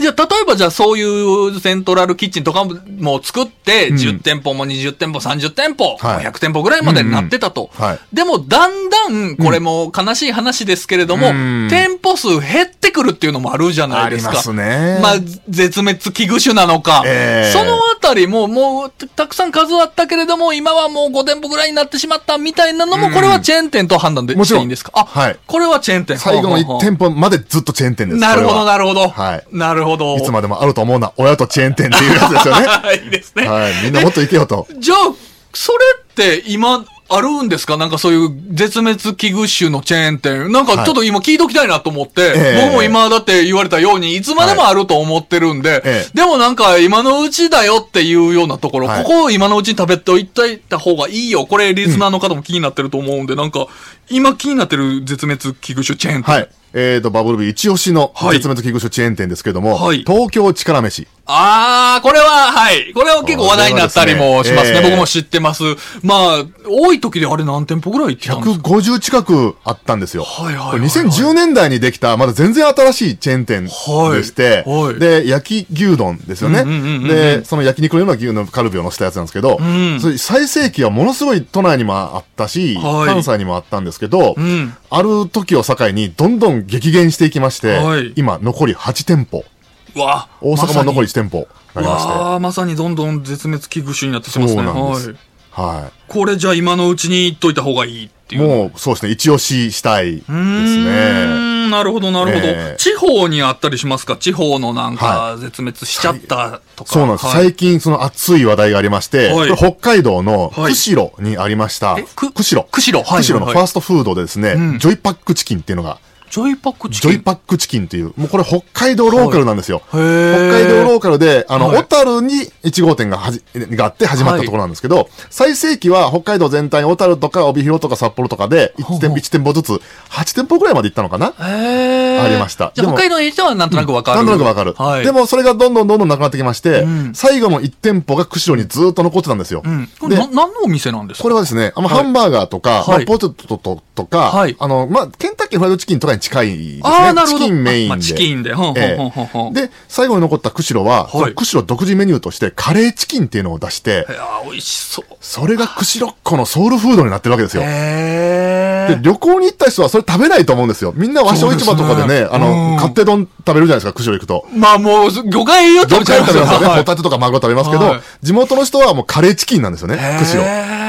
じゃあ、例えばじゃあそういうセントラルキッチンとかも作って、ん。10店舗も20店舗、30店舗、はい。100店舗ぐらいまでになってたと。うんうんはい。でも、だんだん、これも悲しい話ですけれども、うん。店舗数減ってくるっていうのもあるじゃないですか。ありますね。まあ、絶滅危惧種なのか。ええ。そのあたりも、もう、たくさん数あったけれども、今はもう5店舗ぐらいになってしまったみたいなのも、これはチェーン店と判断でもちろん。していいんですか？あ、はい。これはチェーン店。最後の1店舗までずっとチェーン店です。なるほど、なるほど。はい。なるほど。いつまでもあると思うな、親とチェーン店っていうやつですよね。はい、いいですね。はい。みんなもっと行けよと。じゃあ、それって今、あるんですか？なんかそういう絶滅危惧種のチェーン店。なんかちょっと今聞いときたいなと思って、ええ僕も今だって言われたように、いつまでもあると思ってるんで、ええでもなんか今のうちだよっていうようなところ、はいここを今のうちに食べておいた方がいいよ。これリスナーの方も気になってると思うんで、なんか、今気になってる絶滅危惧種チェーン店。はい。えーと、バブルビー一押しのはい絶滅危惧種チェーン店ですけども、はい東京力飯。あー、これは、はい。これは結構話題になったりもしますね。これはですねええ僕も知ってます。まあ、多い時であれ何店舗ぐらい行ってたんですか？150近くあったんですよ。はいはいはいはいこれ2010年代にできた、まだ全然新しいチェーン店でして、はいはいで、焼き牛丼ですよね。うんうんうんうんで、その焼肉のような牛のカルビを乗せたやつなんですけど、んそれ最盛期はものすごい都内にもあったし、はい関西にもあったんですけど、んある時を境にどんどん激減していきまして、はい今残り8店舗。わ大阪も残り1店舗になりまして。わあまさにどんどん絶滅危惧種になってきますね。そうなんですはい。はこれじゃあ今のうちに言っといた方がいいってい。いう。もう、そうですね、一押ししたいですね。んなるほど、なるほど、ええ。地方にあったりしますか？地方のなんかは絶滅しちゃったとか。そうなんです。はい。最近、その熱い話題がありまして、はい。北海道のはい。釧路にありました、釧路。釧路。はい。釧路のはい。ファーストフードでですね、うん。ジョイパックチキンっていうのがジョイパックチキン。ジョイパックチキンっていう、もうこれ北海道ローカルなんですよ。はい北海道ローカルで、あの、はい小樽に1号店がはじ、があって始まったところなんですけど、最盛期は北海道全体、小樽とか帯広とか札幌とかで1店舗、1店舗ずつ、8店舗ぐらいまで行ったのかな？ありましたじゃ北海道の人はなんとなくわかる。なんとなくわかる。はい。でもそれがどんどんどんどんなくなってきまして、ん最後の1店舗が釧路にずっと残ってたんですよ。うん。こでれな、何のお店なんですか？これはですね、あの、はいハンバーガーとか、はいまあポテトととか、はいあの、まあ、ケンタッキーフライドチキンとかに近いですね。ああ、なるほど。チキンメインで。まあチキンで。ほんほんえほんほんほん。えで、最後に残った釧路は、はい釧路独自メニューとしてカレーチキンっていうのを出して、いやー美味しそう。それが釧路っ子のソウルフードになってるわけですよ。で。旅行に行った人はそれ食べないと思うんですよ。みんな和商市場とかでね、ですねあの、うん勝手丼食べるじゃないですか、釧路行くと。まあもう、魚介を食魚べちゃいますよね。はいホタテとかマグロ食べますけど、はい地元の人はもうカレーチキンなんですよね、釧路。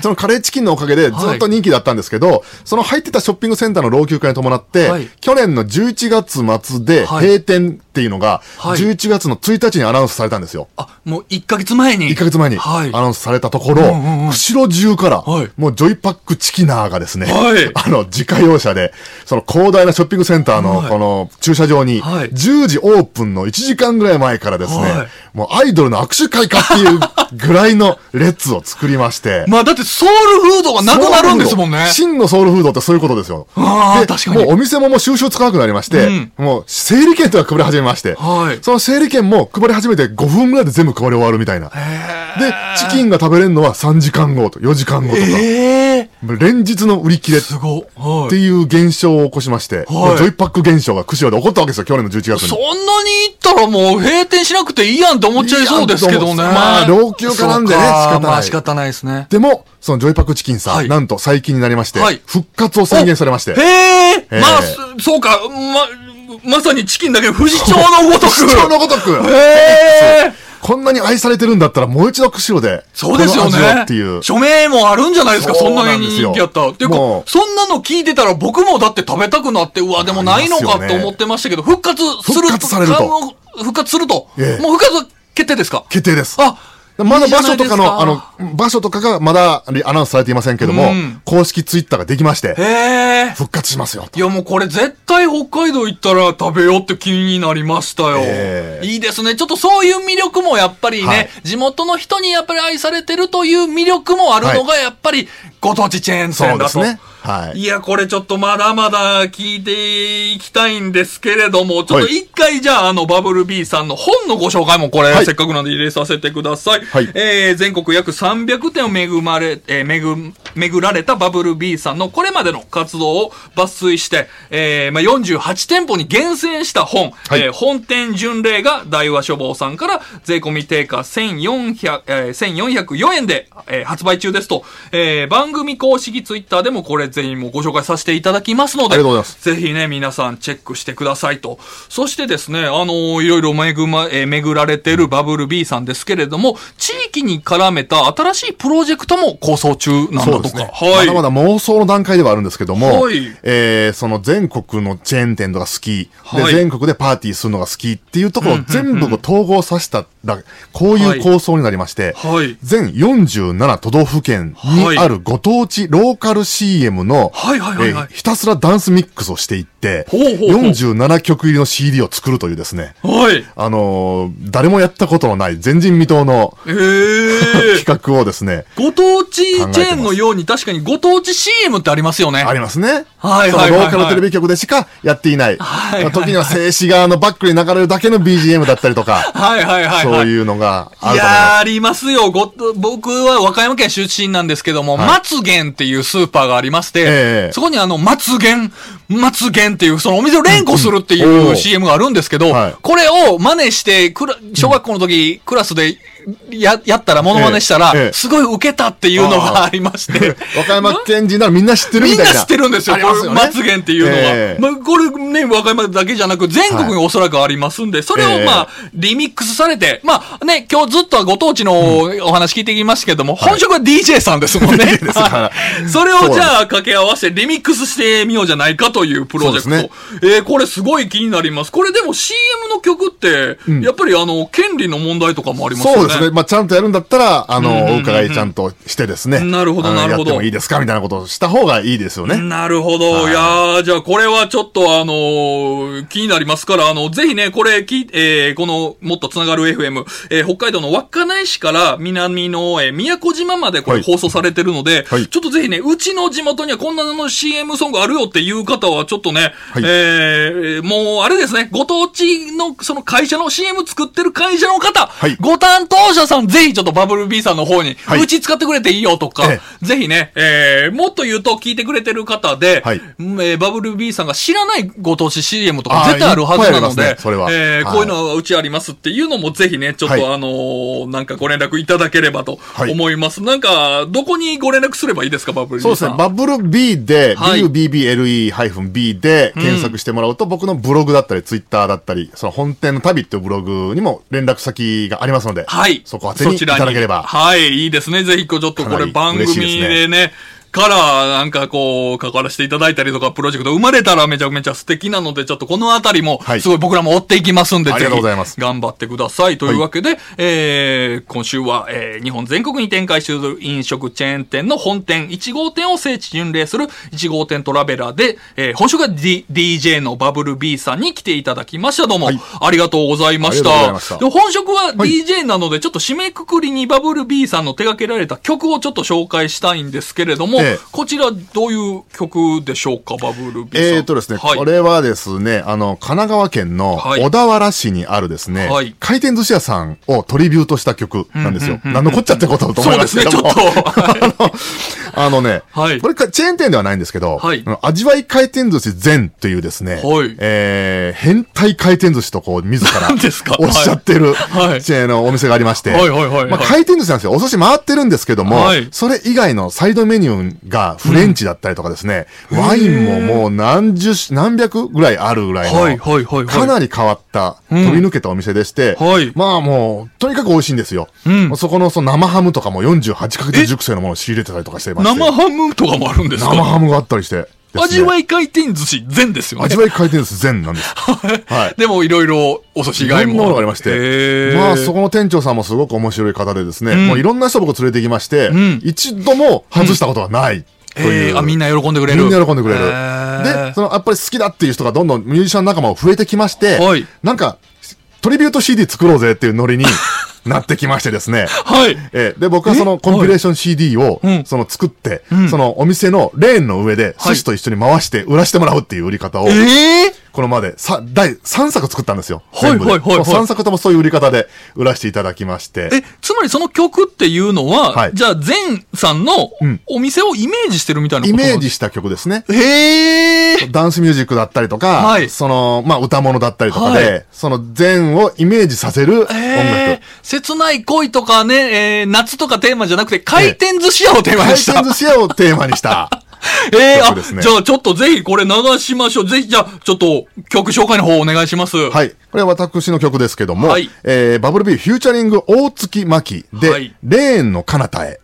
そのカレーチキンのおかげでずっと人気だったんですけど、その入ってたショッピングセンターの老朽化に伴って、はい。去年の11月末ではい。閉店っていうのが、はい。11月の1日にアナウンスされたんですよ。あ、もう1ヶ月前に。1ヶ月前にはい。アナウンスされたところ、うんうんうん釧路中から、はい。もうジョイパックチキナーがですね、はい。あの、自家用車で、その広大なショッピングセンターのはい。この駐車場に、はい。10時オープンの1時間ぐらい前からですね、はい。もうアイドルの握手会かっていうぐらいの列を作りまして、まあだってソウルフードがなくなるんですもんね。真のソウルフードってそういうことですよ。であー確かにもうお店ももう収集つかなくなりまして、うんもう整理券とか配り始めまして、はいその整理券も配り始めて5分ぐらいで全部配り終わるみたいな。で、チキンが食べれるのは3時間後と4時間後とか、ええもう連日の売り切れっすごい。はいていう現象を起こしまして、もうジョイパック現象が釧路で起こったわけですよ、去年の11月に。そんなに行ったらもう閉店しなくていいやんって思っちゃいそうですけどね。まあ老朽化なんでね仕方ないまあ仕方ないですね。でも、そのジョイパックチキンさん、はいなんと最近になりまして、はい復活を宣言されまして。へえ、えまあ、そそうか、ま、まさにチキンだけど、不死鳥のごとく。市長のごとく、へえ。こんなに愛されてるんだったらもう一度釧路で、そうですよね。っていう。署名もあるんじゃないですか、そんなに人気あった。っていうかそんなの聞いてたら僕もだって食べたくなって、うわ、でもないのかと思ってましたけど、復活する復活されると復活すると。ええもう復活決定ですか？決定です。あ、まだ場所とかの、いいかあの、場所とかがまだアナウンスされていませんけども、うん公式ツイッターができまして。復活しますよ。いやもうこれ絶対北海道行ったら食べようって気になりましたよ。ええいいですね。ちょっとそういう魅力もやっぱりね、はい地元の人にやっぱり愛されてるという魅力もあるのがやっぱりご当地チェーンそ店だと。うですね。はい。いや、これちょっとまだまだ聞いていきたいんですけれども、ちょっと一回じゃあ、あの、バブル B さんの本のご紹介もこれ、はいせっかくなんで入れさせてください。はい。えー全国約300点を恵まれ、えー巡、巡られたバブル B さんのこれまでの活動を抜粋して、えーまあ、48店舗に厳選した本、はい。えー本店巡礼が大和書房さんから税込み定価1400、えー1404円で、えー発売中ですと、えー番組公式ツイッターでもこれぜひもうご紹介させていただきますので、ありがとうございます。ぜひね、皆さんチェックしてくださいと。そしてですね、あのーいろいろ巡ま、えー巡られてるバブル B さんですけれども、地域に絡めた新しいプロジェクトも構想中なんだとか。ね。はい。まだまだ妄想の段階ではあるんですけども、はいえーその全国のチェーン店とか好き、はいで、全国でパーティーするのが好きっていうところを全部統合させたら、こういう構想になりまして、はい全47都道府県にあるご当地ローカル CM の、はいはいはいはいえーひたすらダンスミックスをしていって、ほうほうほう47曲入りの CD を作るというですね、はい。あのー誰もやったことのない前人未到のえー。企画をですね、ご当地チェーンのように確かにご当地 CM ってありますよね。ありますね。はいはいはいはいローカルテレビ局でしかやっていない。はいはい時には静止画のバックに流れるだけの BGM だったりとか、はいはいはいはい。そういうのがあいると思います。やー、ありますよ。ご、僕は和歌山県出身なんですけども、はい松源っていうスーパーがありまして、ええそこにあの、松源、松源っていう、そのお店を連呼するっていう CM があるんですけど、はいこれを真似して、小学校の時、クラスで、や、やったら、モノマネしたら、ええええ。すごい受けたっていうのがありまして、和歌山県人ならみんな知ってるみんな。みたいな。知ってるんですよ、ありますよね。これ松源っていうのは。ええ。まあ、これね、和歌山だけじゃなく、全国におそらくありますんで、それをええ。まあ、リミックスされて、まあね、今日ずっとはご当地のお話聞いてきましたけども、本職は DJ さんですもんね。DJ ですから。それをじゃあ掛け合わせてリミックスしてみようじゃないかというプロジェクト。そうえーこれすごい気になります。これでも CM の曲って、やっぱりあの、権利の問題とかもありますよね。そうですね。まあ、ちゃんとやるんだったら、あの、お伺いちゃんとしてですね。なるほどなるほどやってもいいですかみたいなことをした方がいいですよね。なるほど。はいいやー、じゃあこれはちょっとあのー気になりますから、あの、ぜひね、これき、えーこの、もっとつながる FM、えー北海道の稚内市から南の、えー宮古島までこれはい放送されてるので、はいちょっとぜひね、うちの地元にはこんなの CM ソングあるよっていう方は、ちょっとね、はいえーもう、あれですね、ご当地の、その会社の CM 作ってる会社の方、はいご担当者さん、ぜひちょっとバブル B さんの方に、はい。うち使ってくれていいよとか、えぜひね、えーもっと言うと聞いてくれてる方で、はい。うんえーバブル B さんが知らないご当地 CM とか絶対あるはずなので、ねそれは。はい。えーこういうのはうちありますっていうのもぜひね、ちょっと、はい。あのーなんかご連絡いただければとい思います。なんか、どこにご連絡すればいいですか、バブル B さん？そうですね。バブル B で、はい。BUBBLE-B で検索してもらうと、僕のブログだったり、ツイッターだったり、その本店の旅っていうブログにも連絡先がありますので、はい。そこ宛てにいただければ。はい、いいですね。ぜひ、こうちょっとこれ番組でね、から、なんかこう、関わらせていただいたりとか、プロジェクト生まれたらめちゃめちゃ素敵なので、ちょっとこのあたりも、はいすごい僕らも追っていきますんで、ありがとうございます頑張ってください。というわけで、えー、今週は、えー、日本全国に展開している飲食チェーン店の本店1号店を聖地巡礼する1号店トラベラーで、えー、本職が、D、DJ のバブル B さんに来ていただきました。どうも、はいありがとうございました。したで本職は DJ なので、ちょっと締めくくりにバブル B さんの手掛けられた曲をちょっと紹介したいんですけれども、ええこちらどういう曲でしょうか、バブルさん。えーとですね、はい。これはですね、あの、神奈川県のはい。小田原市にあるですね、はい。回転寿司屋さんをトリビュートした曲なんですよ。何のこっちゃってことだと思いますけども。そうですねちょっと。あの、ね、はい。これかチェーン店ではないんですけど、はい。味わい回転寿司全というですね、はい。えー変態回転寿司とこう、自らおっしゃってる、はい。チェーンのお店がありまして、はいはいはいはい。まあ、回転寿司なんですよ。お寿司回ってるんですけども、はい。それ以外のサイドメニューがフレンチだったりとかですね、ワインももう何十種、何百ぐらいあるぐらいの、はいはいはいはい。かなり変わった、うん。飛び抜けたお店でして、はい。まあもう、とにかく美味しいんですよ。ん。そこのその生ハムとかも48ヶ月熟成のものを仕入れてたりとかしてまして。生ハムとかもあるんですか？生ハムがあったりして味わい回転寿司全ですよね。味わい回転寿司全なんです。はい。でもいろいろお寿司以外も。いろんなものがありまして。まあ、そこの店長さんもすごく面白い方でですね、んもういろんな人僕連れてきまして、ん一度も外したことがないという。えー、あ、みんな喜んでくれる。みんな喜んでくれる。で、その、やっぱり好きだっていう人がどんどんミュージシャン仲間も増えてきまして、はいなんか、トリビュート CD 作ろうぜっていうノリに なってきましてですね。はい。えーで、僕はそのコンピレーション CD をうん、その作って、そのお店のレーンの上で寿司と一緒に回して売らしてもらうっていう売り方を、ええ？このまでさ、第3作作ったんですよ。はいはいはいはいその3作ともそういう売り方で売らせていただきまして。え、つまりその曲っていうのは、はいじゃあ、前さんのうんお店をイメージしてるみたいなことなイメージした曲ですね。へえ。ダンスミュージックだったりとか、はいその、まあ、歌物だったりとかで、はいその前をイメージさせる音楽。えー、切ない恋とかね、えー、夏とかテーマじゃなくて、回転寿司屋をテーマ回にした。転寿司屋をテーマにした。えー、あ、じゃあちょっとぜひこれ流しましょう。ぜひ、じゃあ、ちょっと曲紹介の方お願いします。はい。これは私の曲ですけども、はいえー、バブルビーフューチャリング大月真希で、はいレーンの彼方へ。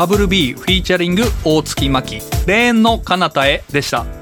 バブル B フィーチャリング大月真希。レーンの彼方へでした。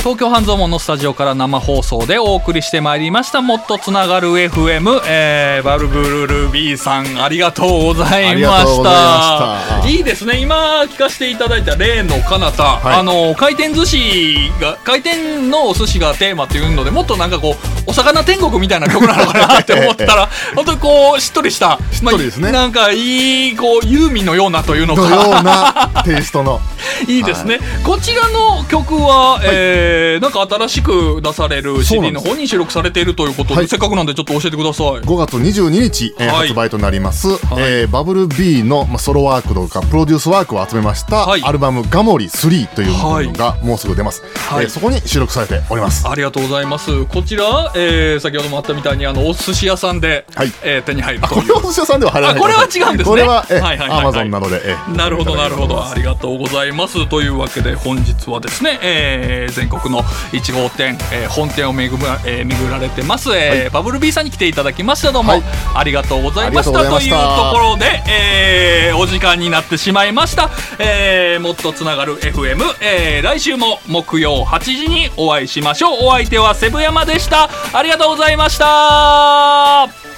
東京半蔵門のスタジオから生放送でお送りしてまいりました。もっとつながる FM、えー、バルブルル B さんありがとうございました。た。いいですね。今聞かせていただいたレーンの彼方、はい。あの回転寿司が回転のお寿司がテーマっていうのでもっとなんかこうお魚天国みたいな曲なのかなって思ったら 本当にこうしっとりしたしっとりですね。なんかいいこうユーミンのようなというのかのようなテイストの。いいですね、こちらの曲は、えーなんか新しく出される CD の方に収録されているということで、はい。せっかくなんでちょっと教えてください。5月22日、えーはい。発売となります、えーバブル B の、まあ、ソロワークとかプロデュースワークを集めました、はい。アルバム「ガモリ3」というのがもうすぐ出ます、はい。えーそこに収録されております。ありがとうございます。こちら、えー先ほどもあったみたいにあのお寿司屋さんで、はい。えー手に入るあという。これはお寿司屋さんでは入らない。あこれは違うんですね。これは、えはいはいはいはい。アマゾンなどで、えーなるほどなるほど。あありがとうございます。というわけで本日はですね、えー全国の1号店、えー本店を巡ら,、えー巡られてます、えーバブル B さんに来ていただきましたどうも、はい。ありがとうございました。というところで、えーお時間になってしまいました、えーもっとつながる FM、えー来週も木曜8時にお会いしましょう。お相手はセブ山でした。ありがとうございました「